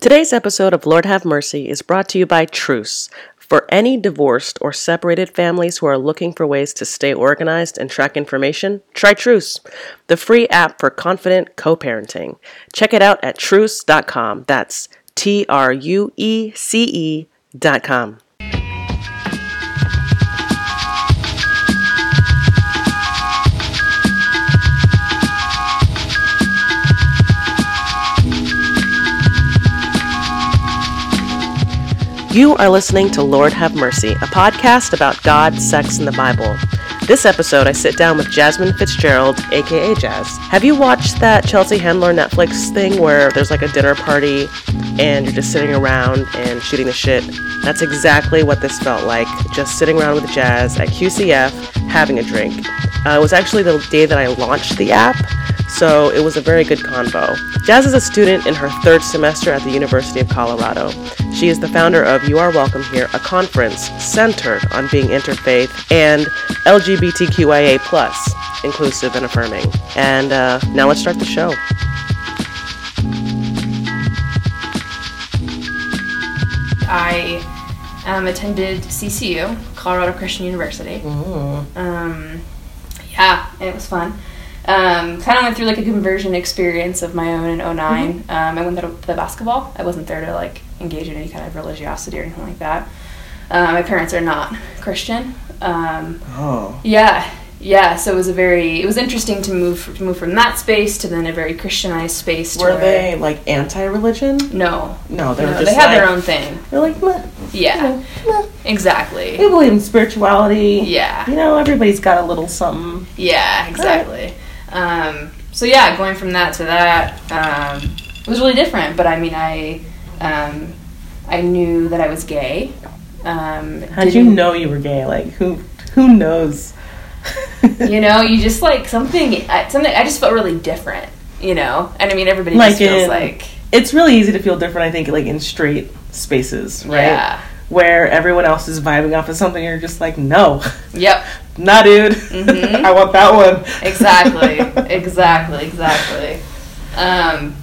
Today's episode of Lord Have Mercy is brought to you by Truece. For any divorced or separated families who are looking for ways to stay organized and track information, try Truece, the free app for confident co parenting. Check it out at truece.com. That's T R U E C E.com. You are listening to Lord Have Mercy, a podcast about God, sex, and the Bible. This episode, I sit down with Jasmine Fitzgerald, aka Jazz. Have you watched that Chelsea Handler Netflix thing where there's like a dinner party and you're just sitting around and shooting the shit? That's exactly what this felt like, just sitting around with Jazz at QCF having a drink. Uh, it was actually the day that I launched the app, so it was a very good convo. Jazz is a student in her third semester at the University of Colorado. She is the founder of You Are Welcome Here, a conference centered on being interfaith and LGBTQIA plus, inclusive and affirming. And uh, now let's start the show. I um, attended CCU, Colorado Christian University. Um, yeah, it was fun. Um, kind of went through like a conversion experience of my own in 9 Um, I went there to play basketball. I wasn't there to like engage in any kind of religiosity or anything like that. Uh, my parents are not Christian. Um, Oh. yeah, yeah. So it was a very it was interesting to move to move from that space to then a very Christianized space. To Were where- they like anti religion? No, No, they were no, just they had like, their own thing. They're like, meh, Yeah, you know, meh. exactly. we believe in spirituality. Yeah. You know, everybody's got a little something. Yeah, exactly. Um, so yeah, going from that to that um, was really different. But I mean, I um, I knew that I was gay. Um, How'd you know you were gay? Like, who who knows? You know, you just like something. I- Something. I just felt really different. You know, and I mean, everybody Like just feels in- like it's really easy to feel different, I think, like in straight spaces, right? yeah. Where everyone else is vibing off of something, you're just like, no, Yep. nah, dude. Mhm. I want that one. exactly exactly exactly um,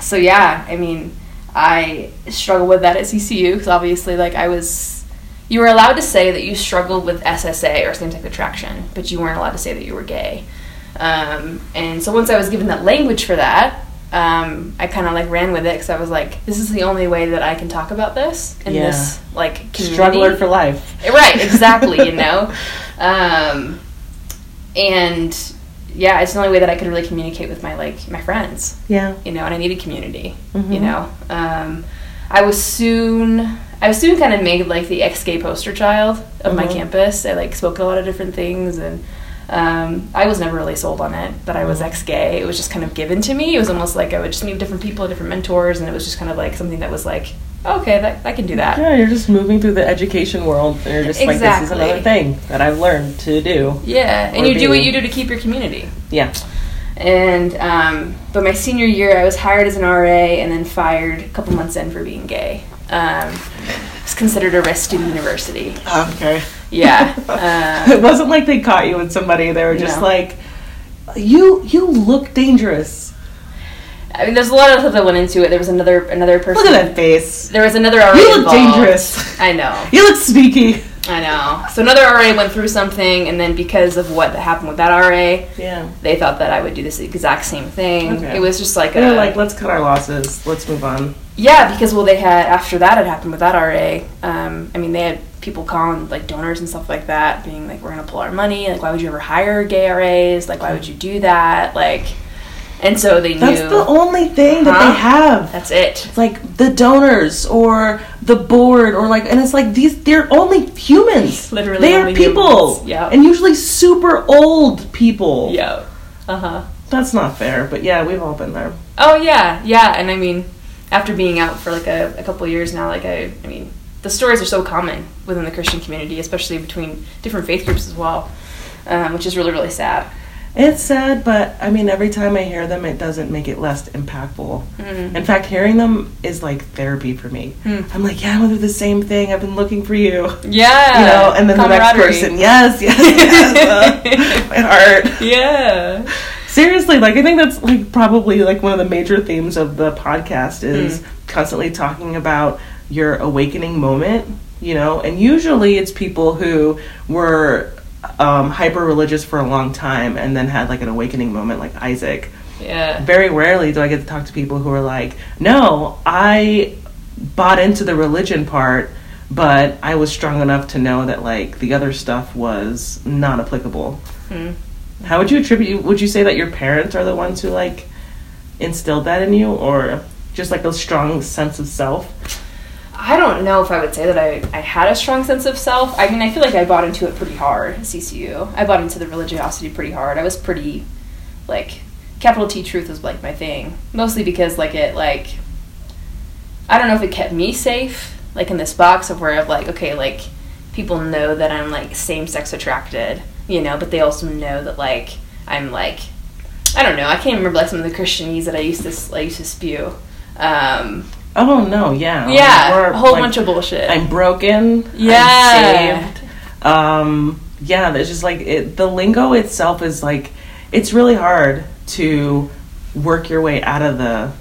so yeah i mean i struggled with that at ccu because obviously like i was you were allowed to say that you struggled with ssa or same-sex attraction but you weren't allowed to say that you were gay um, and so once i was given that language for that um, i kind of like ran with it because i was like this is the only way that i can talk about this in Yeah. this like community. Struggler for life. Right, exactly, you know? Um, and yeah, it's the only way that I could really communicate with my like my friends, Yeah. you know, and I needed community, you Mhm. know. Um, I was soon I was soon kind of made like the ex-gay poster child of my Mhm. campus. I like spoke at a lot of different things and um, I was never really sold on it that I was Mhm. ex-gay. It was just kind of given to me. It was almost like I would just meet different people, different mentors, and it was just kind of like something that was like, okay, that I can do that. Yeah, you're just moving through the education world, and you're just like, this is another thing that I've learned to do. Yeah, and Or you do what you do to keep your community. Yeah. And um, but my senior year, I was hired as an RA and then fired a couple months in for being gay. Um, it's considered a risk to the university. Okay. Yeah. it Uh, wasn't like they caught you with somebody. They were just No. like, you you look dangerous. I mean, there's a lot of stuff that went into it. There was another another person. Look at that face. There was another RA. You look involved. dangerous. I know. You look sneaky. I know. So another RA went through something, and then because of what happened with that RA, Yeah. they thought that I would do this exact same thing. Okay. It was just like They're like, let's cut our losses. Let's move on. Yeah, because well, they had after that had happened with that RA. Um, I mean, they had people calling like donors and stuff like that, being like, "We're gonna pull our money. Like, why would you ever hire gay RAs? Like, why would you do that? Like, and so they That's knew the only thing that Huh? they have. that's it. It's like the donors or the board or like, and it's like these. They're only humans. Literally they are people. Yeah. And usually super old people. Yeah. Uh huh. That's not fair. But yeah, we've all been there. Oh yeah, yeah. And I mean, after being out for like a, a couple years now, like I, I mean, the stories are so common within the Christian community, especially between different faith groups as well, um, which is really really sad. It's sad, but I mean, every time I hear them, it doesn't make it less impactful. Mm. In fact, hearing them is like therapy for me. Hmm. I'm like, yeah, I went through the same thing. I've been looking for you. Yeah. You know, and then the next person, yes, yes, yes uh, my heart. Yeah. Seriously, like I think that's like probably like one of the major themes of the podcast is constantly talking about your awakening moment, you know, and usually it's people who were um, hyper religious for a long time and then had like an awakening moment, like Isaac. Yeah. Very rarely do I get to talk to people who are like, no, I bought into the religion part, but I was strong enough to know that like the other stuff was not applicable. Hmm. How would you attribute? Would you say that your parents are the ones who like instilled that in you, or just like a strong sense of self? I don't know if I would say that I, I had a strong sense of self. I mean, I feel like I bought into it pretty hard CCU. I bought into the religiosity pretty hard. I was pretty, like, capital T truth was like my thing. Mostly because, like, it, like, I don't know if it kept me safe, like, in this box of where, I'm like, okay, like, people know that I'm, like, same sex attracted, you know, but they also know that, like, I'm, like, I don't know. I can't remember, like, some of the Christianese that I used to, I used to spew. Um, Oh no, yeah, yeah, a whole like, bunch of bullshit. I'm broken. Yeah. I'm saved. Um, yeah, there's just like it, the lingo itself is like it's really hard to work your way out of the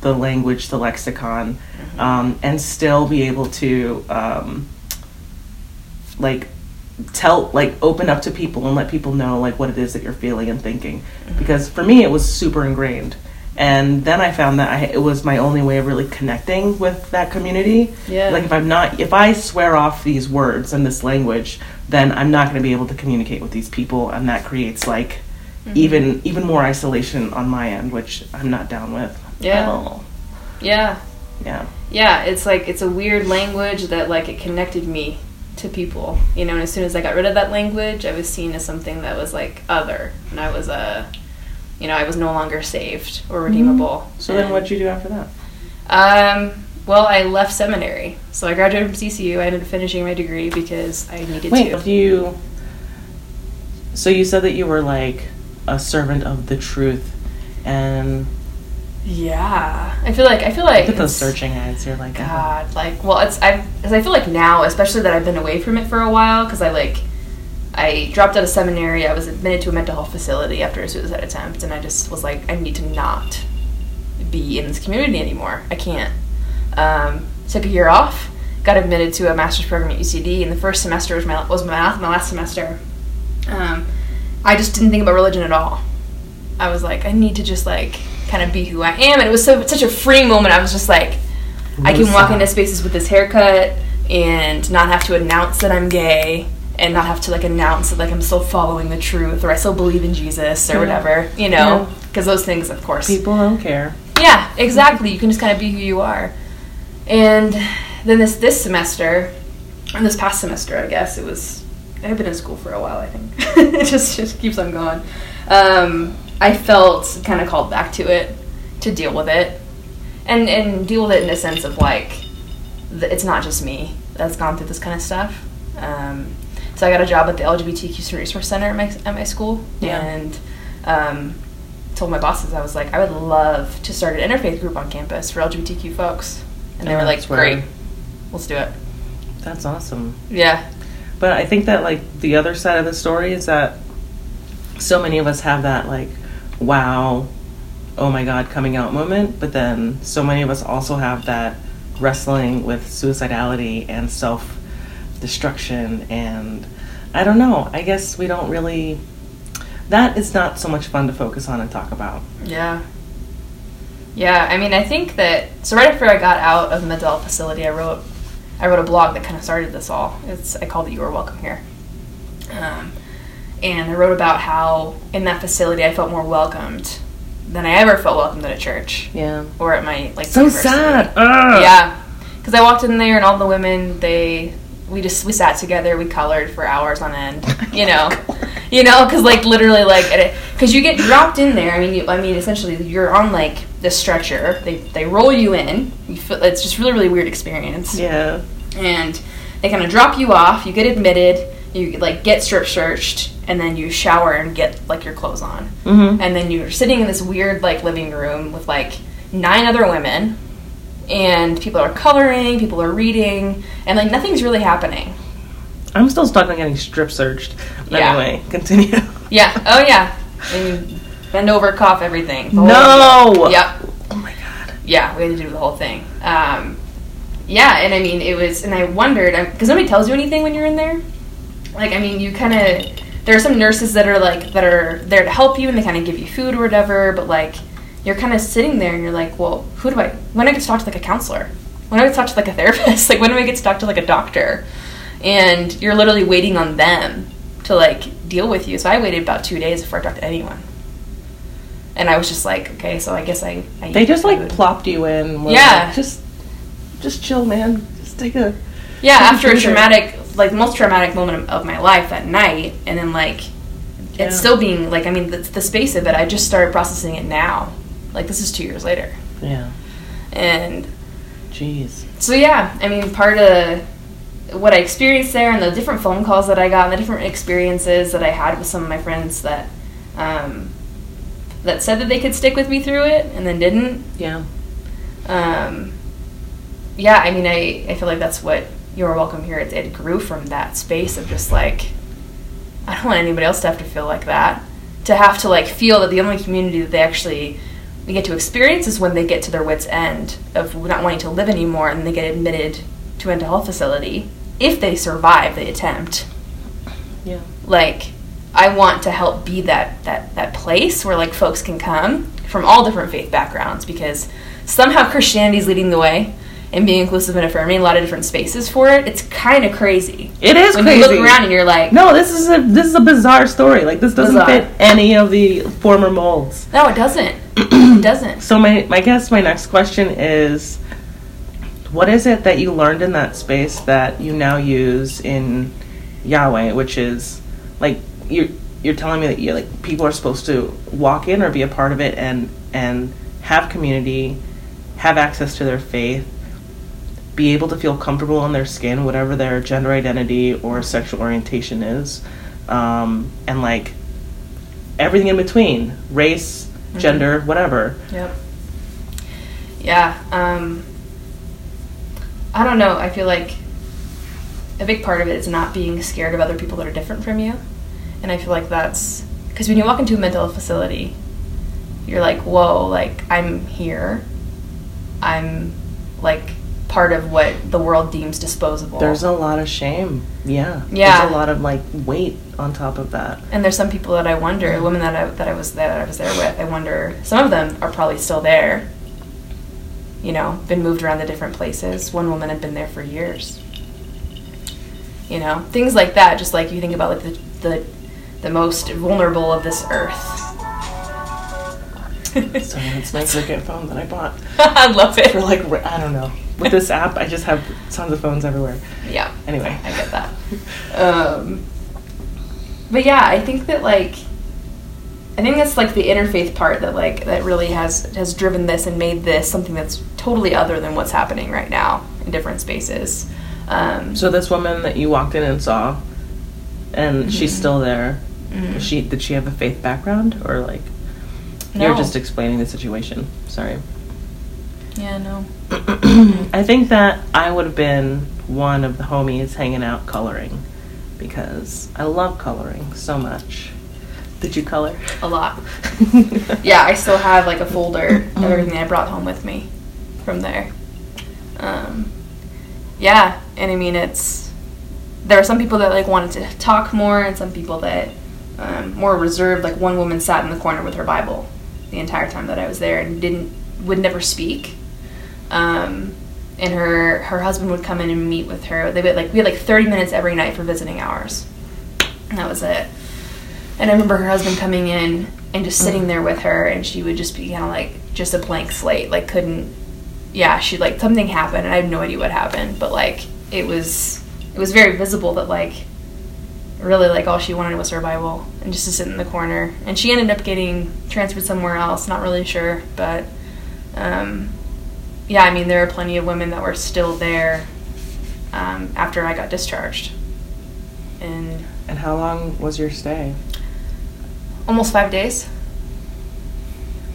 the language, the lexicon, um, and still be able to um, like tell like open up to people and let people know like what it is that you're feeling and thinking because for me it was super ingrained and then i found that I, it was my only way of really connecting with that community Yeah. like if i'm not if i swear off these words and this language then i'm not going to be able to communicate with these people and that creates like Mm-hmm. even even more isolation on my end which i'm not down with Yeah. at all. Yeah. yeah Yeah, it's like it's a weird language that like it connected me to people. You know, and as soon as I got rid of that language, I was seen as something that was like other, and I was a, you know, I was no longer saved or redeemable. so then what'd you do after that Um. Well, I left seminary, so I graduated from CCU. I ended up finishing my degree because I needed Wait, to. if you. So you said that you were like a servant of the truth, and Yeah, I feel like I feel like look at those searching ads. You're like, oh. God, like, well, it's I, cause I feel like now, especially that I've been away from it for a while, because I like, I dropped out of seminary. I was admitted to a mental health facility after a suicide attempt, and I just was like, I need to not be in this community anymore. I can't. Um, took a year off, got admitted to a master's program at UCD, and the first semester was my was my, my last semester. Um, I just didn't think about religion at all. I was like, I need to just like kind of be who I am, and it was so such a freeing moment. I was just like, I can walk into spaces with this haircut and not have to announce that I'm gay and not have to like announce that like I'm still following the truth or I still believe in Jesus or Yeah. whatever, you know, Yeah. because those things, of course. people don't care. Yeah, exactly. You can just kind of be who you are. And then this this semester, and this past semester, I guess it was. I've been in school for a while. I think it just just keeps on going. Um, I felt kind of called back to it to deal with it, and and deal with it in the sense of like, th- it's not just me that's gone through this kind of stuff. Um, so I got a job at the LGBTQ Student Resource Center at my at my school, Yeah. and um, told my bosses I was like, I would love to start an interfaith group on campus for LGBTQ folks, and they And were like, where- Great, let's do it. That's awesome. Yeah, But I think that like the other side of the story is that so many of us have that like wow, oh my god coming out moment, but then so many of us also have that wrestling with suicidality and self destruction and I don't know. I guess we don't really that is not so much fun to focus on and talk about. yeah, yeah. I mean, I think that so right after I got out of the mental health facility, I wrote I wrote a blog that kind of started this all. It's I called it "You Are Welcome Here," um, and I wrote about how in that facility I felt more welcomed than I ever felt welcomed at a church Yeah. or at my like So university. sad. Ugh. Yeah, because I walked in there and all the women they we just we sat together, we colored for hours on end. You know, you know, because like literally like because you get dropped in there. I mean, you, I mean essentially you're on like the stretcher. They they roll you in. You feel, it's just really really weird experience. Yeah. And they kind of drop you off. You get admitted. You like get strip searched, and then you shower and get like your clothes on Mhm. and then you're sitting in this weird like living room with like nine other women and people are coloring people are reading and like nothing's really happening I'm still stuck on getting strip searched. But Yeah. Anyway, continue. yeah oh yeah I mean, bend over, cough, everything. No. Yep. Oh my god. Yeah, we had to do the whole thing. Um, yeah, and I mean, it was, and I wondered because nobody tells you anything when you're in there. Like, I mean, you kind of there are some nurses that are like that are there to help you and they kind of give you food or whatever, but like you're kind of sitting there and you're like, well, who do I? When do I get to talk to like a counselor? When do I get to talk to like a therapist? like, when do I get to talk to like a doctor? And you're literally waiting on them to like deal with you. So I waited about two days before I talked to anyone. And I was just like, okay, so I guess I. I They just like food. plopped you in. Yeah. like, just, just chill, man. Just take a. Yeah, Take after a breather. traumatic, like most traumatic moment of my life that night, and then like Yeah. it's still being like I mean the, the space of it. I just started processing it now. Like this is two years later, Yeah. and Jeez. so yeah, I mean part of what I experienced there and the different phone calls that I got and the different experiences that I had with some of my friends that um, that said that they could stick with me through it and then didn't. Yeah. um, yeah, I mean, I, I feel like that's what You're Welcome Here, it, it grew from that space of just like, I don't want anybody else to have to feel like that. To have to like feel that the only community that they actually they get to experience is when they get to their wits' end of not wanting to live anymore and they get admitted to a mental health facility if they survive the attempt Yeah. like I want to help be that that that place where like folks can come from all different faith backgrounds because somehow Christianity is leading the way and being inclusive and affirming a lot of different spaces for it. It's kind of crazy. It is when crazy. you look around and you're like, No, this is a this is a bizarre story. Like this doesn't Bizarre. fit any of the former molds. no, it doesn't. Doesn't. So my my guess my next question is what is it that you learned in that space that you now use in Yahweh, which is like you're you're telling me that you like people are supposed to walk in or be a part of it and and have community, have access to their faith, be able to feel comfortable in their skin, whatever their gender identity or sexual orientation is, um, and like everything in between, race, gender, whatever. Yep. Yeah. Um, I don't know. I feel like a big part of it is not being scared of other people that are different from you. And I feel like that's because when you walk into a mental health facility, you're like, whoa, like I'm here. I'm like part of what the world deems disposable. There's a lot of shame. Yeah. Yeah. There's a lot of like weight on top of that. and there's some people that I wonder, women that I, that I was that I was there with. I wonder some of them are probably still there. You know, been moved around to different places. One woman had been there for years. You know, things like that. Just like you think about like the the, the most vulnerable of this earth. Sorry, it's my cricket phone that I bought I love it. for like I don't know. With this app, I just have tons of phones everywhere. Yeah. Anyway, I get that. Um, but yeah, I think that like, I think that's like the interfaith part that like that really has has driven this and made this something that's totally other than what's happening right now in different spaces. Um, so this woman that you walked in and saw, and she's Mm-hmm. still there. Mhm. She did she have a faith background or like no. you're just explaining the situation? Sorry. Yeah, no. I think that I would have been one of the homies hanging out coloring because I love coloring so much. Did you color? A lot. Yeah, I still have like a folder of everything I brought home with me from there. Um, yeah, and I mean it's there are some people that like wanted to talk more, and some people that um, more reserved. Like one woman sat in the corner with her Bible the entire time that I was there and didn't would never speak. Um, and her her husband would come in and meet with her. They would like we had like thirty minutes every night for visiting hours, and that was it. And I remember her husband coming in and just sitting there with her, and she would just be kind of like just a blank slate, like couldn't. Yeah, she like something happened, and I have no idea what happened, but like it was, it was very visible that like, really like all she wanted was her Bible and just to sit in the corner. And she ended up getting transferred somewhere else, not really sure, but, um, yeah, I mean there are plenty of women that were still there um, after I got discharged, and And how long was your stay? almost five days.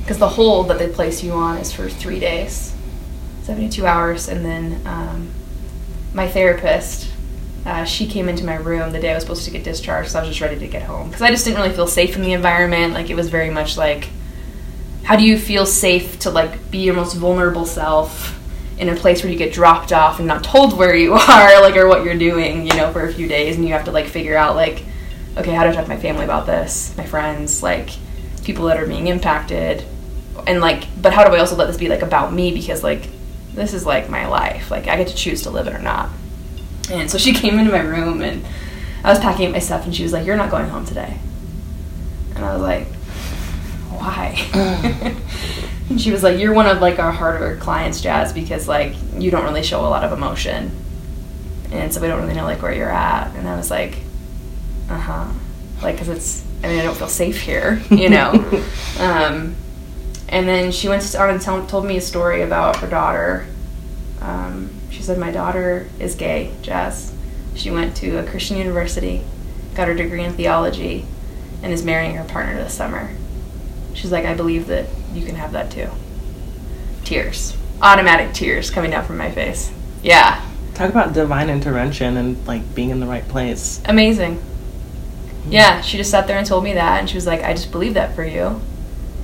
Because the hold that they place you on is for three days, 72 hours, and then um, my therapist uh, she came into my room the day I was supposed to get discharged because I was just ready to get home because I just didn't really feel safe in the environment. Like it was very much like, how do you feel safe to like be your most vulnerable self in a place where you get dropped off and not told where you are, like or what you're doing, you know, for a few days, and you have to like figure out like, okay, how do I talk to my family about this, my friends, like people that are being impacted, and like, but how do I also let this be like about me because like this is like my life, like I get to choose to live it or not. And so she came into my room and I was packing up my stuff and she was like, You're not going home today. And I was like, Why? and she was like, You're one of like our harder clients, Jazz, because like you don't really show a lot of emotion. And so we don't really know like where you're at. And I was like, uh huh. Like, cause it's, I mean, I don't feel safe here, you know? um, and then she went on and tell, told me a story about her daughter. Um, she said, My daughter is gay, Jazz. She went to a Christian university, got her degree in theology, and is marrying her partner this summer. She's like, I believe that you can have that too. Tears. Automatic tears coming down from my face. Yeah. Talk about divine intervention and like being in the right place. Amazing. Mm-hmm. Yeah, she just sat there and told me that, and she was like, I just believe that for you,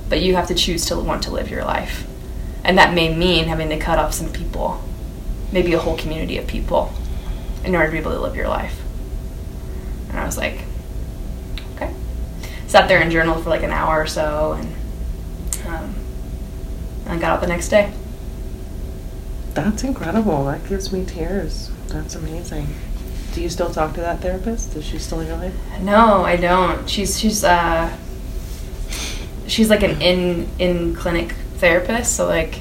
but you have to choose to want to live your life. And that may mean having to cut off some people, maybe a whole community of people, in order to be able to live your life. And I was like. Sat there and journaled for like an hour or so, and um, I got out the next day. That's incredible. That gives me tears. That's amazing. Do you still talk to that therapist? Is she still in your life? No, I don't. She's she's uh she's like an in in clinic therapist, so like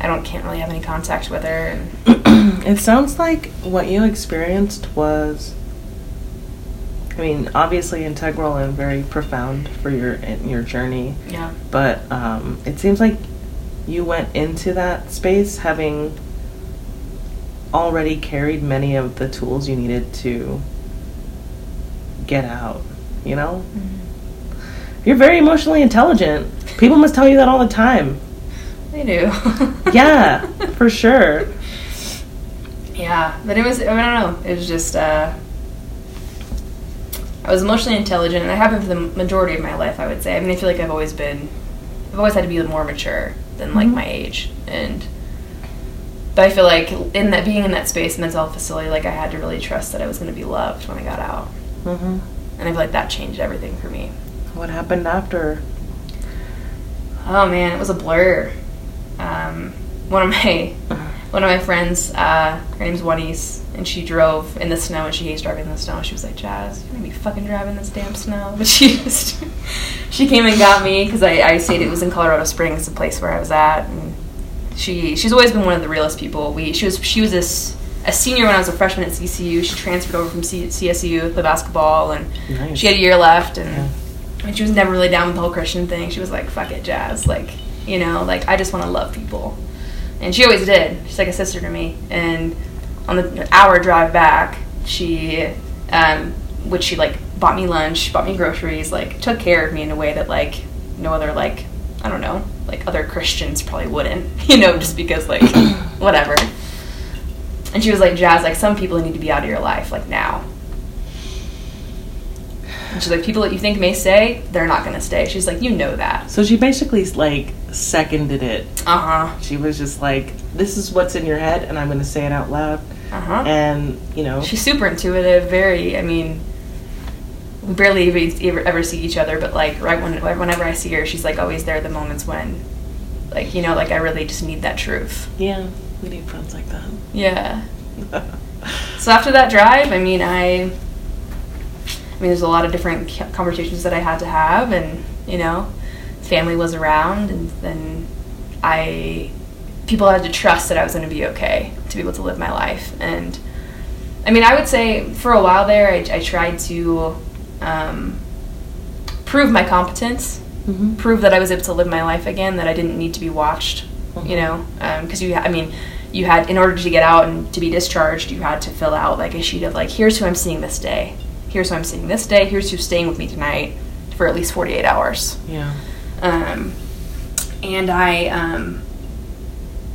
I don't can't really have any contact with her. And It sounds like what you experienced was I mean, obviously integral and very profound for your your journey, yeah, but um, it seems like you went into that space having already carried many of the tools you needed to get out, you know? You're very emotionally intelligent. People must tell you that all the time. they do. Yeah, for sure. Yeah, but it was I, mean, I don't know. It was just uh, I was emotionally intelligent, and I have been for the majority of my life. I would say. I mean, I feel like I've always been. I've always had to be more mature than like Mhm. my age, and but I feel like in that being in that space mental health facility, like I had to really trust that I was going to be loved when I got out, hmm and I feel like that changed everything for me. What happened after? Oh man, it was a blur. Um, one of my one of my friends, uh, her name's Juanice, and she drove in the snow, and she hates driving in the snow. She was like, "Jazz, you're gonna be fucking driving this damn snow." But she just she came and got me because I, I stayed. It was in Colorado Springs, the place where I was at, and she she's always been one of the realest people. We she was she was this. A senior when I was a freshman at CCU, she transferred over from C- CSU to play basketball, and Nice. she had a year left, and Yeah. and she was never really down with the whole Christian thing. She was like, "Fuck it, jazz." Like, you know, like I just want to love people, and she always did. She's like a sister to me. And on the hour drive back, she, um, which she like bought me lunch, bought me groceries, like took care of me in a way that like no other like I don't know like other Christians probably wouldn't, you know, just because like whatever. And she was like, "Jazz, like some people need to be out of your life like now." And she's like, people that you think may stay, they're not gonna stay. She's like, you know that. So she basically like seconded it. Uh huh. She was just like, "This is what's in your head, and I'm going to say it out loud." Uh huh. And you know, She's super intuitive. Very. I mean, we barely ever, ever see each other, but like right when whenever I see her, she's like always there. at The moments when, like you know, like I really just need that truth. yeah, we need friends like that. Yeah. So after that drive, I mean, I. I mean, there's a lot of different conversations that I had to have, and you know, family was around, and then I, people had to trust that I was going to be okay to be able to live my life, and I mean, I would say for a while there, I, I tried to um, prove my competence, Mhm. prove that I was able to live my life again, that I didn't need to be watched, you Mhm. know, because you, I mean, you had in order to get out and to be discharged, you had to fill out like a sheet of like, here's who I'm seeing this day, here's who I'm seeing this day, here's who's staying with me tonight for at least 48 hours. Yeah. Um, and I, um,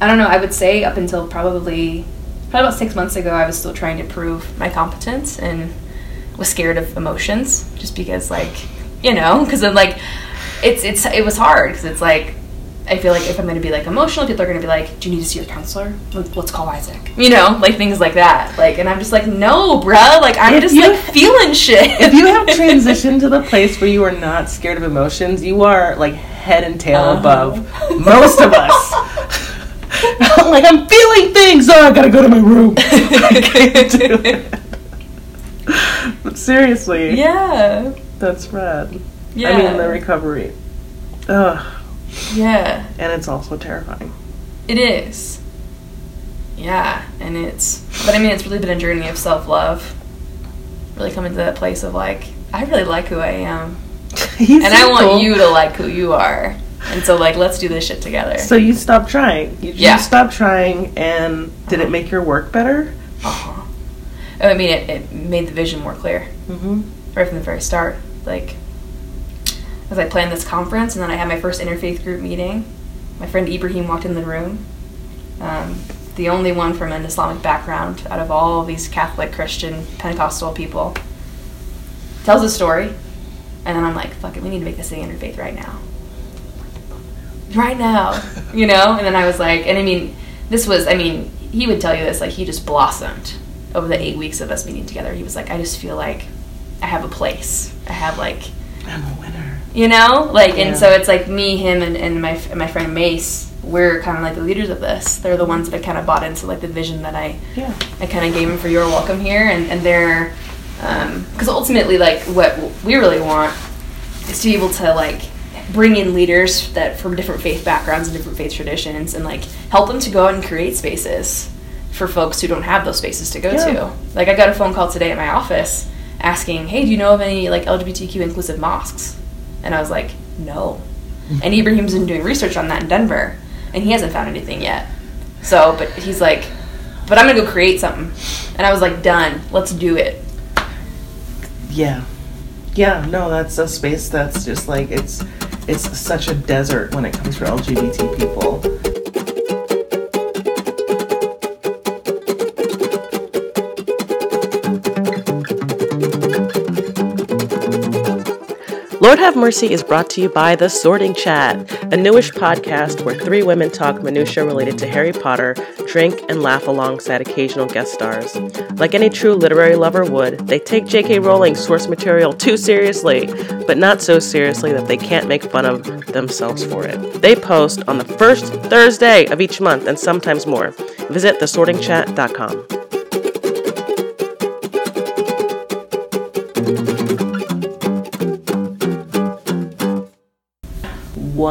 I don't know. I would say up until probably probably about six months ago, I was still trying to prove my competence and was scared of emotions, just because like you know, because then like it's it's it was hard because it's like I feel like if I'm going to be like emotional, people are going to be like, "Do you need to see your counselor? Let- Let's call Isaac." You know, like things like that. Like, and I'm just like, "No, bruh. Like, I'm If just like feeling shit." if you have transitioned to the place where you are not scared of emotions, you are like head and tail Uh-huh. above most of us. I'm like, I'm feeling things. Oh, I gotta go to my room. I can't do it. But seriously, yeah, that's rad. yeah, I mean, the recovery. Ugh. Yeah. And it's also terrifying. It is. Yeah, and it's. But I mean, it's really been a journey of self love. Really coming to that place of like, I really like who I am, and I want cool. you to like who you are. And so, like, let's do this shit together. So you stopped trying. You Yeah. just stopped trying, and did it make your work better? uh-huh. I mean, it, it made the vision more clear Mm-hmm. right from the very start. Like, as I planned this conference, and then I had my first interfaith group meeting, my friend Ibrahim walked in the room. Um, the only one from an Islamic background out of all these Catholic, Christian, Pentecostal people. Tells a story, and then I'm like, fuck it, we need to make this thing interfaith right now. Right now, you know? And then I was like, and I mean, this was, I mean, he would tell you this, like, he just blossomed over the eight weeks of us meeting together. He was like, I just feel like I have a place. I have, like, I'm a winner. you know like Yeah. and so it's like me him and, and my and my friend mace we're kind of like the leaders of this they're the ones that kind of bought into like the vision that i Yeah. i kind of gave them for your welcome here and and they're um, because ultimately like what we really want is to be able to like bring in leaders that from different faith backgrounds and different faith traditions and like help them to go out and create spaces for folks who don't have those spaces to go Yeah. to like i got a phone call today at my office asking hey do you know of any like lgbtq inclusive mosques? And i was like no. And ibrahim's been doing research on that in denver and he hasn't found anything yet. So but he's like but i'm gonna go create something. And i was like done. Let's do it. Yeah. Yeah, no, that's a space that's just like it's it's such a desert when it comes for LGBT people. Lord Have Mercy is brought to you by The Sorting Chat, a newish podcast where three women talk minutiae related to Harry Potter, drink, and laugh alongside occasional guest stars. Like any true literary lover would, they take J.K. Rowling's source material too seriously, but not so seriously that they can't make fun of themselves for it. They post on the first Thursday of each month and sometimes more. Visit thesortingchat.com.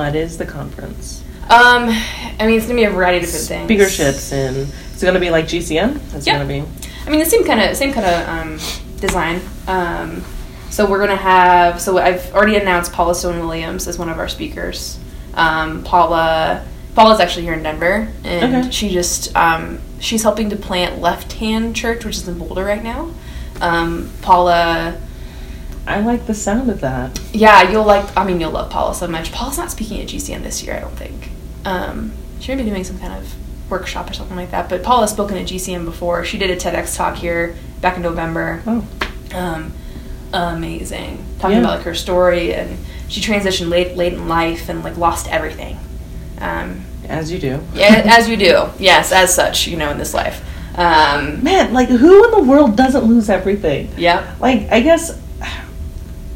What is the conference? um i mean it's gonna be a variety of different things Speakerships and it's to be like GCN. It's Yeah. going to be I mean, the same kind of same kind of um, design. Um, so we're gonna have. So I've already announced Paula Stone Williams as one of our speakers. Um, Paula Paula's actually here in Denver, and Okay. she just um, she's helping to plant Left Hand Church, which is in Boulder right now. Um, Paula, I like the sound of that. yeah, you'll like. I mean, you'll love Paula so much. Paula's not speaking at GCN this year, I don't think. Um, she may be doing some kind of workshop or something like that. But Paula's spoken at GCN before. She did a TEDx talk here back in November. Oh, Um, amazing. Talking Yeah. about like her story and she transitioned late late in life and like lost everything. Um, as you do. yeah, as you do. Yes, as such, you know, in this life. Um, Man, like who in the world doesn't lose everything? Yeah. Like I guess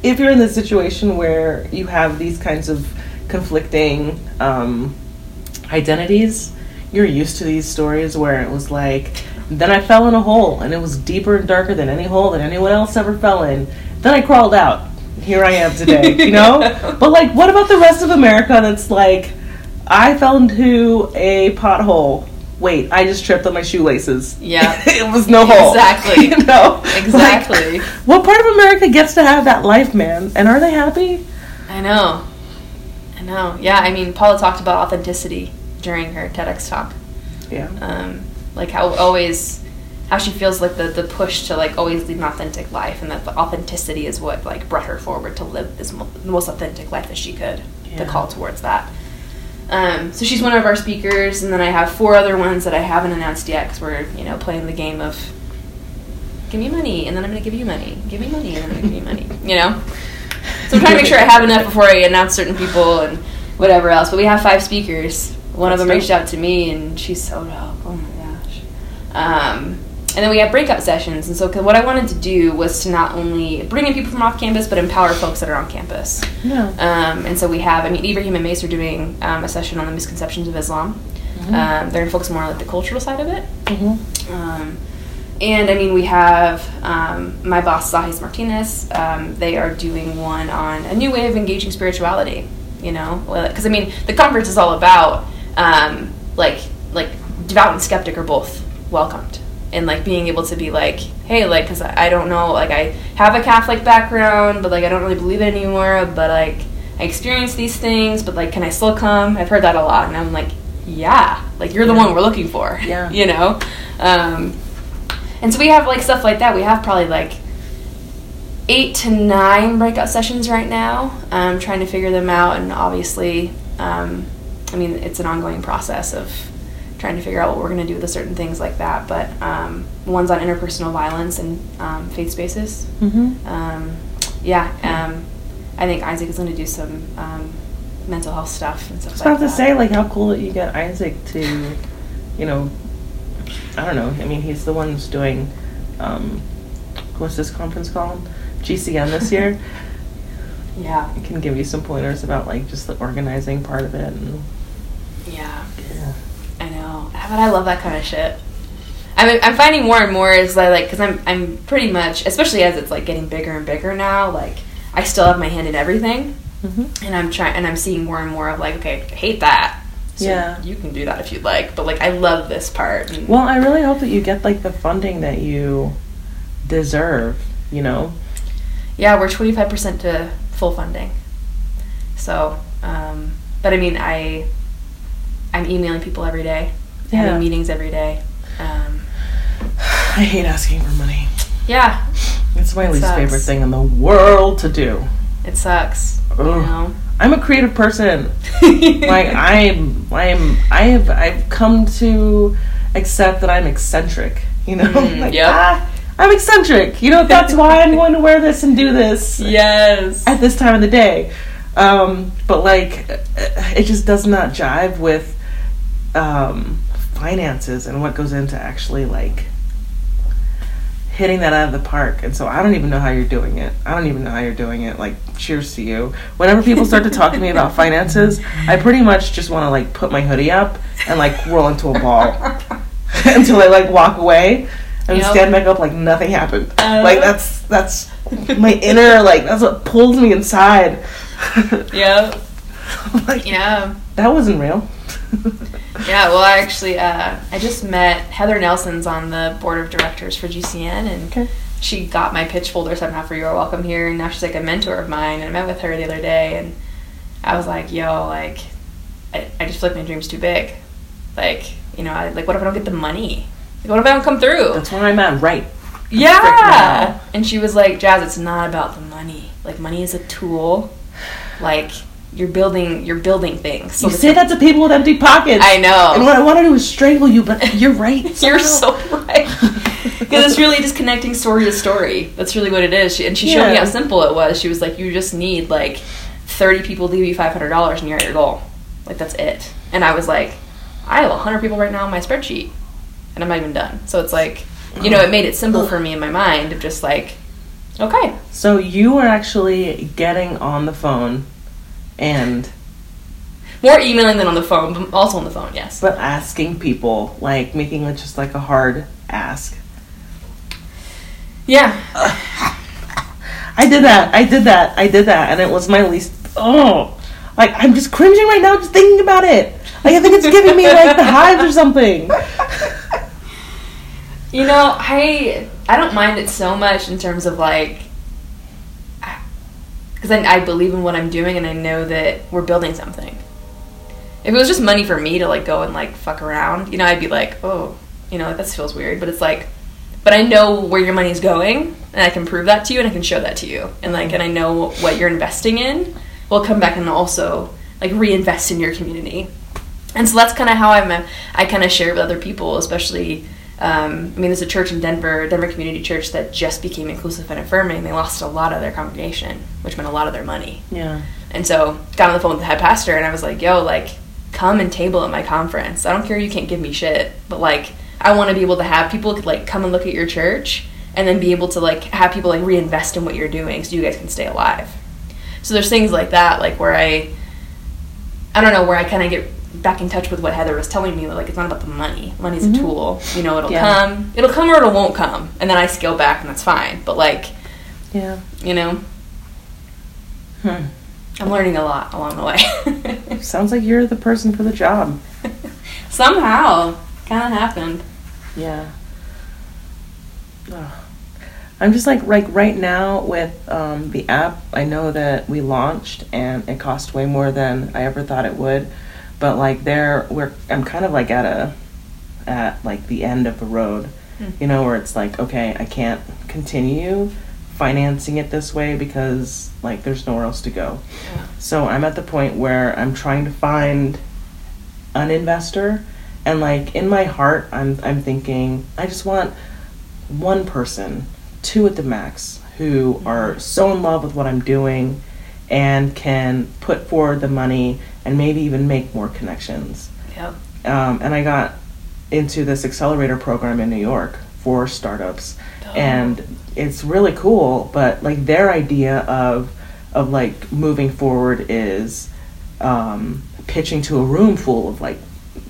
if you're in this situation where you have these kinds of conflicting um, identities, you're used to these stories where it was like, then I fell in a hole and it was deeper and darker than any hole that anyone else ever fell in. Then I crawled out. Here I am today, you know? but like, what about the rest of America that's like, I fell into a pothole. Wait, I just tripped on my shoelaces. Yeah. it was no hole. Exactly. you know? Exactly. Like, what part of America gets to have that life, man? And are they happy? I know. I know. Yeah, I mean, Paula talked about authenticity during her TEDx talk. Yeah. um, like how always how she feels like the, the push to like always lead an authentic life and that the authenticity is what like brought her forward to live this mo- the most authentic life that she could Yeah. the call towards that Um, so she's one of our speakers, and then I have four other ones that I haven't announced yet because we're you know playing the game of give me money, and then I'm going to give you money, give me money, and then I'm going to give you money. You know. So I'm trying to make sure I have enough before I announce certain people and whatever else. But we have five speakers. One That's of them dope. reached out to me, and she's so dope. Oh my gosh. Um, and then we have breakout sessions. And so what I wanted to do was to not only bring in people from off campus, but empower folks that are on campus. Yeah. Um, and so we have, I mean, Ibrahim and Mace are doing um, a session on the misconceptions of Islam. Mm-hmm. Um, they're focused more on like the cultural side of it. Mhm. Um, and I mean, we have um, my boss, Zahis Martinez. Um, they are doing one on a new way of engaging spirituality. You know, because I mean, the conference is all about um, like like devout and skeptic are both welcomed, and like being able to be like, hey, like, because I, I don't know, like, I have a Catholic background, but like, I don't really believe it anymore. But like, I experience these things, but like, can I still come? I've heard that a lot, and I'm like, yeah, like you're the one we're looking for. Yeah. you know. Um, and so we have like stuff like that. We have probably like eight to nine breakout sessions right now. Um, trying to figure them out, and obviously, um, I mean, it's an ongoing process of trying to figure out what we're going to do with certain things like that. But um, one's on interpersonal violence and um, faith spaces. Mhm. Um, yeah, um, I think Isaac is going to do some um, mental health stuff and stuff I was like about that. to say, like, how cool that you get Isaac to, you know, I don't know. I mean, he's the one who's doing, um, what's this conference called? GCN this year. yeah, can give you some pointers about like just the organizing part of it. And, yeah. Know, but I love that kind of shit. I mean, I'm finding more and more is I like because I'm I'm pretty much, especially as it's like getting bigger and bigger now. Like I still have my hand in everything, Mm-hmm. and I'm trying, and I'm seeing more and more of like, okay, I hate that. So Yeah. you can do that if you'd like, but like I love this part. And, Well, I really hope that you get like the funding that you deserve. You know. yeah, we're 25 percent to full funding. So, um, but I mean, I I'm emailing people every day, Yeah. having meetings every day. Um, I hate asking for money. yeah, It's my It least sucks. favorite thing in the world to do. it sucks. You know. I'm a creative person. like I'm I'm I have I've come to accept that I'm eccentric. You know, Mm, like yep. ah, I'm eccentric. You know, that's why I'm going to wear this and do this Yes. at this time of the day. Um, but like, it just does not jive with um, finances and what goes into actually like hitting that out of the park. And so I don't even know how you're doing it. I don't even know how you're doing it. Like, cheers to you. Whenever people start to talk to me about finances, I pretty much just want to like put my hoodie up and like roll into a ball until I like walk away and Yep. stand back up like nothing happened. Uh. like that's that's my inner like that's what pulls me inside. yeah. Like, Yeah. that wasn't real. Yeah. Well, I actually, uh, I just met Heather Nelson's on the board of directors for GCN, and Okay. she got my pitch folder somehow for You're Welcome Here, and now she's like a mentor of mine. And I met with her the other day, and I was like, "Yo, like, I, I just feel like my dream's too big. Like, you know, I, like, what if I don't get the money? Like, what if I don't come through? That's where I'm at. Right. Yeah. And she was like, Jazz, it's not about the money. Like money is a tool. Like you're building you're building things. So you say that to people with empty pockets. I know. And what I want to do is strangle you, but you're right. You're so right. Because it's really just connecting story to story. That's really what it is. She, and she showed me how simple it was. She was like, you just need like 30 people to give you $500 and you're at your goal. Like, that's it. And I was like, I have 100 people right now on my spreadsheet and I'm not even done. So it's like, you know, it made it simple for me in my mind of just like, okay. So you are actually getting on the phone and More emailing than on the phone, but also on the phone, yes. but asking people, like making it just like a hard ask. Yeah. I did that. I did that. I did that, and it was my least. Oh, like I'm just cringing right now just thinking about it. Like I think it's giving me like the hives or something. You know, I I don't mind it so much in terms of like because I, I believe in what I'm doing and I know that we're building something. If it was just money for me to like go and like fuck around, you know, I'd be like, oh, you know, that feels weird. But it's like, but I know where your money's going and I can prove that to you and I can show that to you and like and I know what you're investing in will come back and also like reinvest in your community. And so that's kind of how I'm. Uh, I kind of share with other people, especially. Um, I mean, there's a church in Denver, Denver Community Church, that just became inclusive and affirming. They lost a lot of their congregation, which meant a lot of their money. Yeah. And so got on the phone with the head pastor, and I was like, "Yo, like, come and table at my conference. I don't care you can't give me shit, but like, I want to be able to have people like come and look at your church, and then be able to like have people like reinvest in what you're doing, so you guys can stay alive." So there's things like that, like where I, I don't know, where I kind of get back in touch with what Heather was telling me. Like it's not about the money. Money's a tool. You know, it'll Yeah. come. It'll come or it won't come, and then I scale back, and that's fine. But like, Yeah. you know, Hmm. I'm learning a lot along the way. Sounds like you're the person for the job. Somehow, kind of happened. Yeah. I'm just like like right now with um, the app. I know that we launched and it cost way more than I ever thought it would, but like there, we're I'm kind of like at a at like the end of the road, hmm. you know, where it's like okay, I can't continue financing it this way because like there's nowhere else to go. Yeah. So I'm at the point where I'm trying to find an investor and like in my heart I'm I'm thinking I just want one person, two at the max, who are mm-hmm. so in love with what I'm doing and can put forward the money and maybe even make more connections. Yep. Um, and I got into this accelerator program in New York for startups, and it's really cool. But like their idea of of like moving forward is um, pitching to a room full of like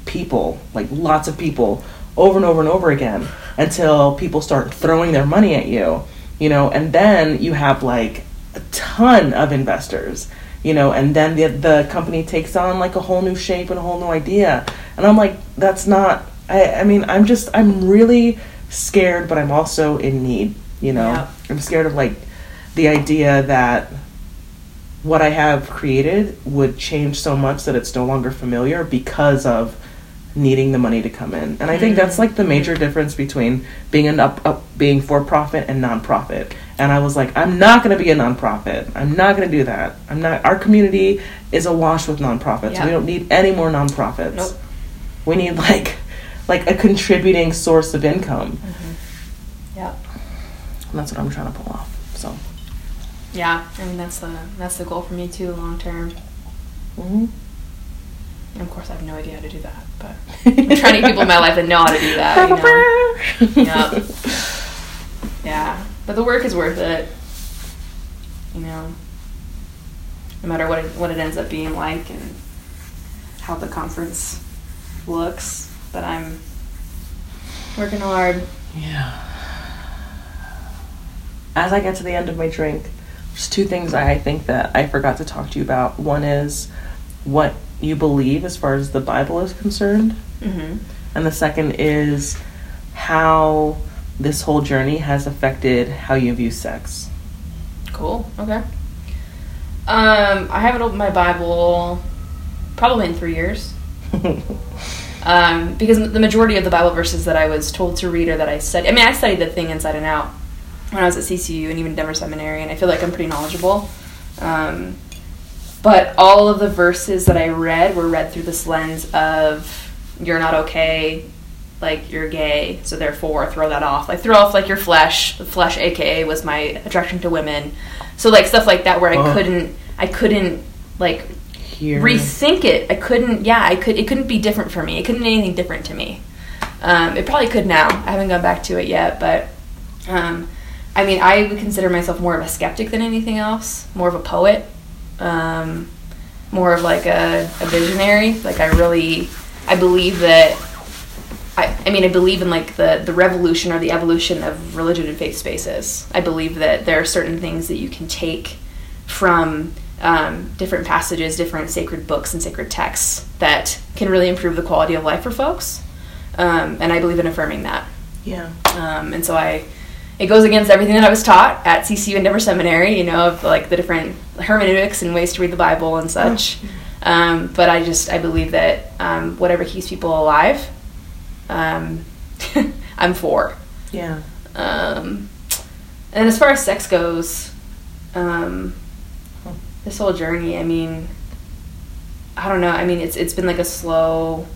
people, like lots of people, over and over and over again until people start throwing their money at you, you know, and then you have like a ton of investors you know and then the the company takes on like a whole new shape and a whole new idea and i'm like that's not i i mean i'm just i'm really scared but i'm also in need you know Yeah. i'm scared of like the idea that what i have created would change so much that it's no longer familiar because of needing the money to come in and i think that's like the major difference between being an up, up being for profit and nonprofit and i was like i'm not going to be a nonprofit i'm not going to do that i'm not our community is awash with nonprofits Yeah. we don't need any more nonprofits Nope. we need like like a contributing source of income Yeah, and that's what i'm trying to pull off so Yeah. I mean that's the that's the goal for me too, long term. mhm. And of course, I have no idea how to do that, but I'm trying to get people in my life that know how to do that. You know? Yep. Yeah, but the work is worth it. You know, no matter what it, what it ends up being like and how the conference looks, but I'm working hard. Yeah. As I get to the end of my drink, there's two things I think that I forgot to talk to you about. One is what you believe as far as the Bible is concerned, Mm-hmm. and the second is how this whole journey has affected how you view sex. Cool. Okay. Um, I haven't opened my Bible probably in three years. Um, because the majority of the Bible verses that I was told to read or that I studied, I mean, I studied the thing inside and out when I was at CCU and even Denver Seminary, and I feel like I'm pretty knowledgeable. Um, but all of the verses that I read were read through this lens of you're not okay, like you're gay, so therefore throw that off. Like throw off like your flesh. The flesh, aka, was my attraction to women. So like stuff like that where I Oh. couldn't, I couldn't like Here. rethink it. I couldn't. Yeah, I could. It couldn't be different for me. It couldn't be anything different to me. Um, it probably could now. I haven't gone back to it yet, but um, I mean, I would consider myself more of a skeptic than anything else. More of a poet. Um, more of like a, a visionary. Like I really, I believe that. I, I mean, I believe in like the, the revolution or the evolution of religion and faith spaces. I believe that there are certain things that you can take from um, different passages, different sacred books, and sacred texts that can really improve the quality of life for folks. Um, and I believe in affirming that. Yeah. Um, and so I, it goes against everything that I was taught at CCU and Denver Seminary, you know, of like the different hermeneutics and ways to read the Bible and such. Um, but I just, I believe that um, whatever keeps people alive, um, I'm for. Yeah. Um, and as far as sex goes, um, this whole journey, I mean, I don't know. I mean, it's it's been like a slow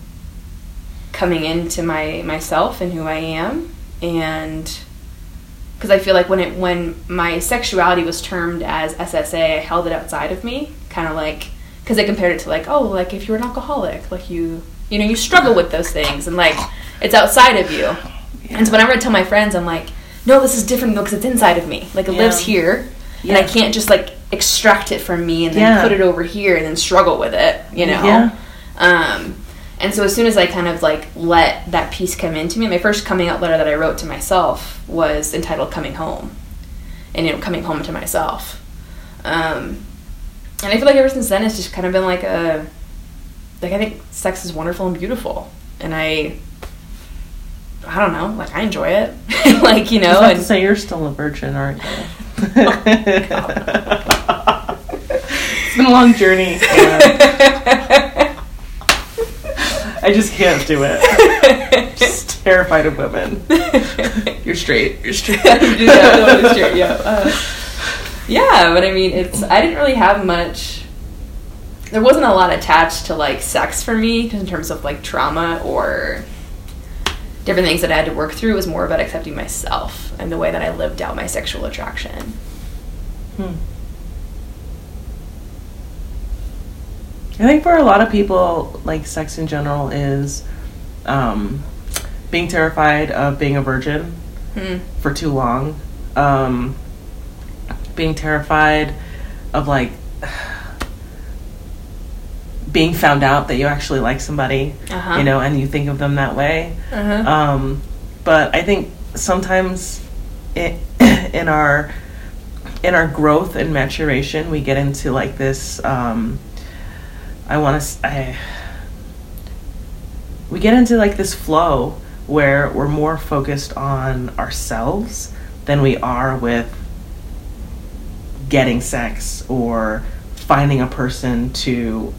coming into my myself and who I am, and because I feel like when it when my sexuality was termed as SSA, I held it outside of me, kind of like because I compared it to like oh like if you're an alcoholic, like you you know you struggle with those things and like it's outside of you. Yeah. And so whenever I tell my friends, I'm like, no, this is different because it's inside of me. Like it yeah. lives here, yeah. and I can't just like extract it from me and then put it over here and then struggle with it. You know. Yeah. Um, and so as soon as I kind of like let that piece come into me, my first coming out letter that I wrote to myself was entitled "Coming Home," and you know, coming home to myself. Um, and I feel like ever since then, it's just kind of been like a like I think sex is wonderful and beautiful, and I I don't know, like I enjoy it, like you know. And, say you're still a virgin, aren't you? oh, it's been a long journey. I just can't do it. just terrified of women. You're straight. You're straight. yeah, no, straight. Yeah. Uh, yeah, but I mean, it's. I didn't really have much. There wasn't a lot attached to like sex for me, in terms of like trauma or different things that I had to work through. It was more about accepting myself and the way that I lived out my sexual attraction. Hmm. I think for a lot of people, like sex in general is um, being terrified of being a virgin hmm. for too long, um, being terrified of like being found out that you actually like somebody, uh-huh. you know, and you think of them that way. Uh-huh. Um, but I think sometimes it, in our in our growth and maturation, we get into like this. Um, I want to. I we get into like this flow where we're more focused on ourselves than we are with getting sex or finding a person to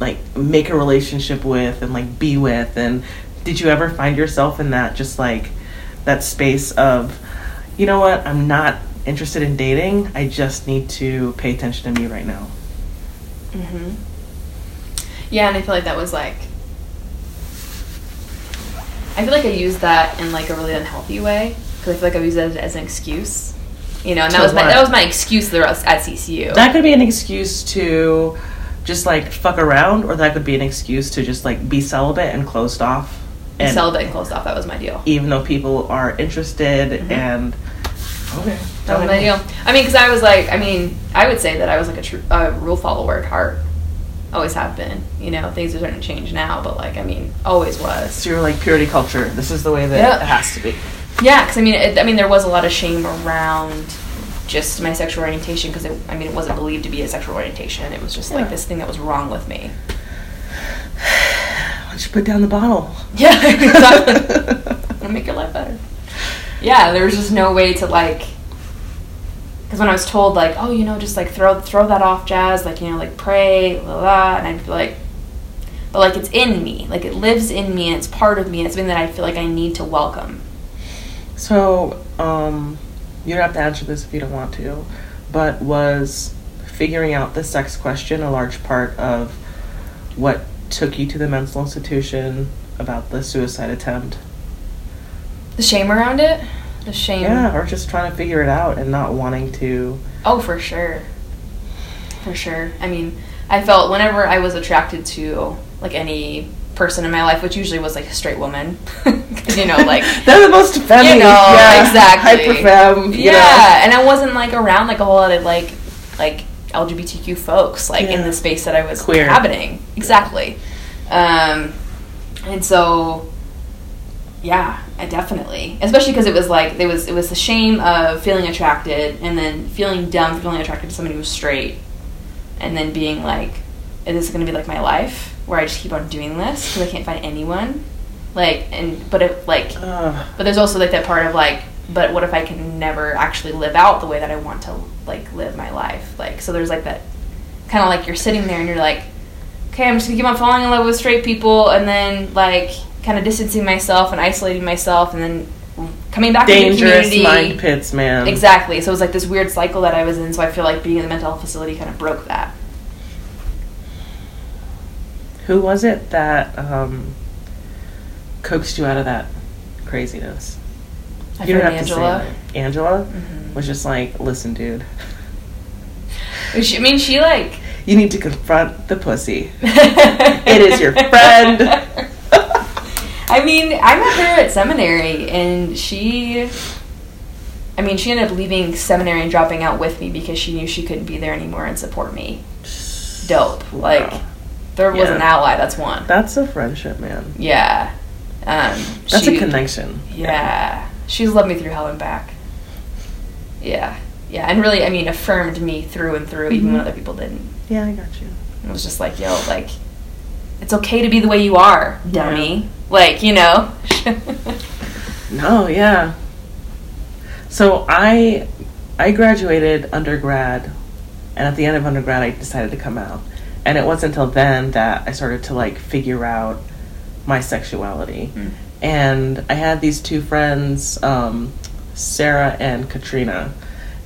like make a relationship with and like be with and did you ever find yourself in that just like that space of you know what i'm not interested in dating i just need to pay attention to me right now mm-hmm yeah, and I feel like that was like I feel like I used that in like a really unhealthy way because I feel like I used it as an excuse. You know, and that was my that was my excuse there at CCU. That could be an excuse to just like fuck around, or that could be an excuse to just like be celibate and closed off. And celibate and closed off. That was my deal. Even though people are interested mm-hmm. and okay, that was my deal. I mean, because I was like, I mean, I would say that I was like a, true a rule follower at heart always have been. You know, things are starting to change now, but like, I mean, always was. So you're like purity culture. This is the way that yep. it has to be. Yeah, because I mean, it, I mean, there was a lot of shame around just my sexual orientation because I mean, it wasn't believed to be a sexual orientation. It was just yeah. like this thing that was wrong with me. Why don't you put down the bottle? Yeah, exactly. To make your life better. Yeah, there was just no way to like because when I was told like, oh, you know, just like throw throw that off, jazz, like you know, like pray, blah, blah, and I'd be like, but like it's in me, like it lives in me, and it's part of me, and it's something that I feel like I need to welcome. So, um, you don't have to answer this if you don't want to, but was figuring out the sex question a large part of what took you to the mental institution about the suicide attempt? The shame around it the shame. Yeah, or just trying to figure it out and not wanting to. Oh, for sure. For sure. I mean, I felt whenever I was attracted to like any person in my life, which usually was like a straight woman, you know, like they're the most feminine. You know, yeah, exactly. Hyper femme. Yeah, know. and I wasn't like around like a whole lot of like like LGBTQ folks like yeah. in the space that I was Queer. inhabiting. Exactly. Um, and so yeah, definitely. Especially because it was like it was it was the shame of feeling attracted and then feeling dumb for feeling attracted to somebody who was straight, and then being like, "Is this going to be like my life where I just keep on doing this because I can't find anyone?" Like and but it like, uh. but there's also like that part of like, but what if I can never actually live out the way that I want to like live my life? Like so there's like that kind of like you're sitting there and you're like, okay, I'm just gonna keep on falling in love with straight people, and then like kind of distancing myself and isolating myself and then coming back dangerous into the community. mind pits man exactly so it was like this weird cycle that i was in so i feel like being in the mental health facility kind of broke that Who was it that um, coaxed you out of that craziness? My you don't have friend to say Angela. it. Angela Mhm. was just like, listen, dude, I mean, she like. you need to confront the pussy. It is your friend. I mean, I met her at seminary, and she. I mean, she ended up leaving seminary and dropping out with me because she knew she couldn't be there anymore and support me. Dope. Like, Wow. there was an ally. That's one. That's a friendship, man. Yeah. Um, That's she- a connection. Yeah. She's loved me through hell and back. Yeah. Yeah. And really, I mean, affirmed me through and through, even Mhm. when other people didn't. Yeah, I got you. It was just like, yo, like, it's okay to be the way you are, Yeah. Dummy. Like, you know? No, yeah. So I I graduated undergrad and at the end of undergrad I decided to come out. And it wasn't until then that I started to like figure out my sexuality. Mm. And I had these two friends, um, Sarah and Katrina.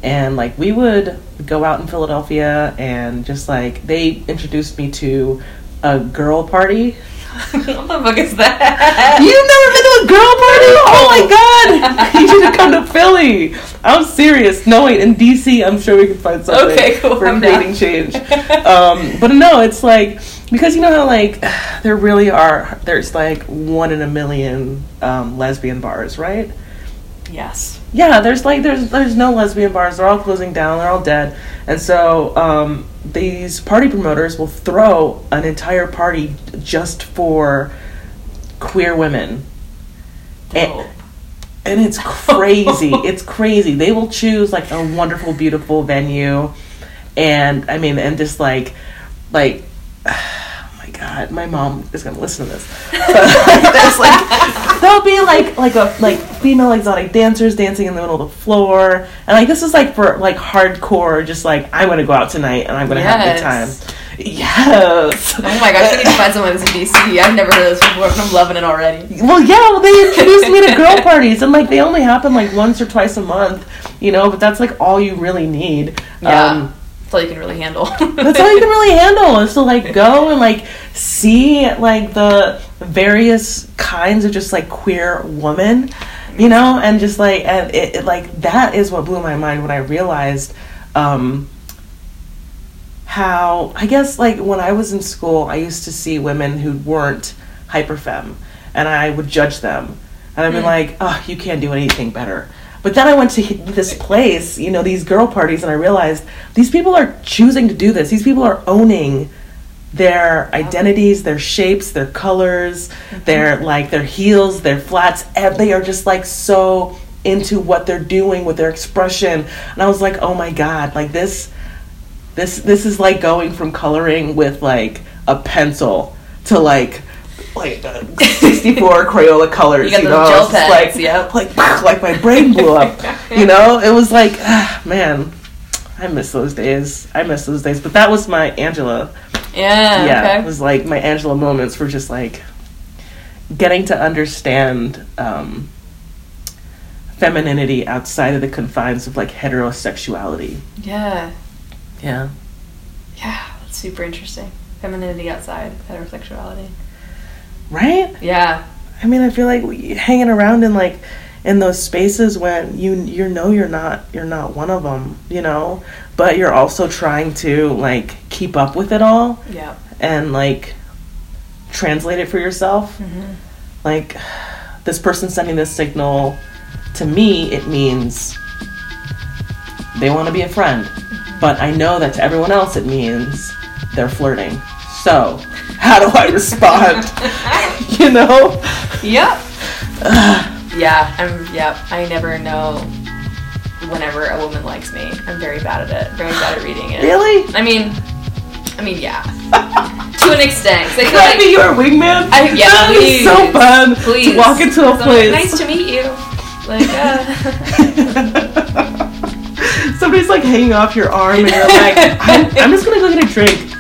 And like we would go out in Philadelphia and just like they introduced me to a girl party what the fuck is that? You've never been to a girl party? Oh my god! You should have come to Philly. I'm serious. No, wait, in DC, I'm sure we can find something Okay, cool, for I'm creating down. change. Um, but no, it's like because you know how like there really are. There's like one in a million um, lesbian bars, right? Yes. Yeah, there's like there's there's no lesbian bars. They're all closing down. They're all dead. And so um, these party promoters will throw an entire party just for queer women. And, and it's crazy. it's crazy. They will choose like a wonderful, beautiful venue, and I mean, and just like, like, god, my mom is gonna listen to this. There's like, there'll be like like a like female exotic dancers dancing in the middle of the floor, and like this is like for like hardcore, just like I'm gonna go out tonight and I'm gonna have a good time. Yes. Oh my gosh, I need to find someone who's in DC. I've never heard of this before, but I'm loving it already. Well, yeah, well, they introduced me to girl parties, and like they only happen like once or twice a month, you know. But that's like all you really need. Yeah. Um, all you can really handle. that's all you can really handle is to like go and like see like the various kinds of just like queer woman, you know, and just like and it, it like that is what blew my mind when I realized. um how I guess like when I was in school, I used to see women who weren't hyperfem, and I would judge them, and I'd be Mm. like, "Oh, you can't do anything better." But then I went to this place, you know, these girl parties, and I realized these people are choosing to do this. These people are owning their identities, their shapes, their colors, mm-hmm. their like their heels, their flats. And they are just like so into what they're doing with their expression. And I was like, "Oh my god, like this this this is like going from coloring with like a pencil to like like uh, 64 Crayola colors. You got You, know, gel It's just pens, like yep. like like my brain blew up. you know, it was like ah, man, I miss those days. I miss those days. But that was my Angela. yeah, yeah, okay. it was like my Angela moments were just like getting to understand um, femininity outside of the confines of like heterosexuality. yeah. Yeah. Yeah, that's super interesting. Femininity outside heterosexuality. Right? Yeah. I mean, I feel like hanging around in like in those spaces when you you know you're not you're not one of them, you know, but you're also trying to like keep up with it all Yeah. and like translate it for yourself. Mm-hmm. Like this person sending this signal to me, it means they want to be a friend, but I know that to everyone else it means they're flirting. So, how do I respond? you know? Yep. yeah, I'm. Yep. I never know whenever a woman likes me. I'm very bad at it. Very bad at reading it. Really? I mean, I mean, yeah. to an extent. Can feel I like be your wingman? I- yeah, that please. so fun please to walk into a So, place. Nice to meet you. Like, uh. Somebody's like hanging off your arm, and you're like, I'm, I'm just gonna go get a drink.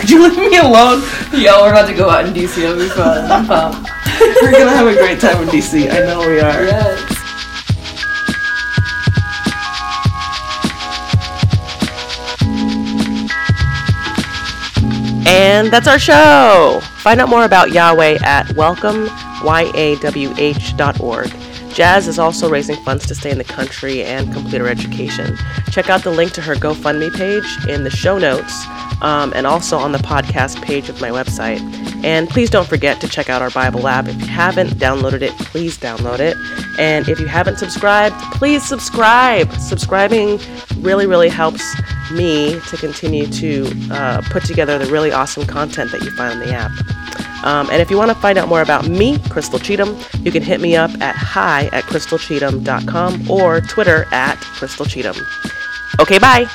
Could you leave me alone? Yo, we're about to go out in DC. It'll be fun. I'm pumped. We're gonna have a great time in DC. I know we are. Yes. And that's our show. Find out more about Yahweh at welcome, Y-A-W-H.org. Jazz is also raising funds to stay in the country and complete her education. Check out the link to her GoFundMe page in the show notes um, and also on the podcast page of my website. And please don't forget to check out our Bible app. If you haven't downloaded it, please download it. And if you haven't subscribed, please subscribe. Subscribing really, really helps me to continue to uh, put together the really awesome content that you find on the app. Um, and if you want to find out more about me, Crystal Cheatham, you can hit me up at hi at crystalcheatham.com or Twitter at crystalcheatham. Okay, bye.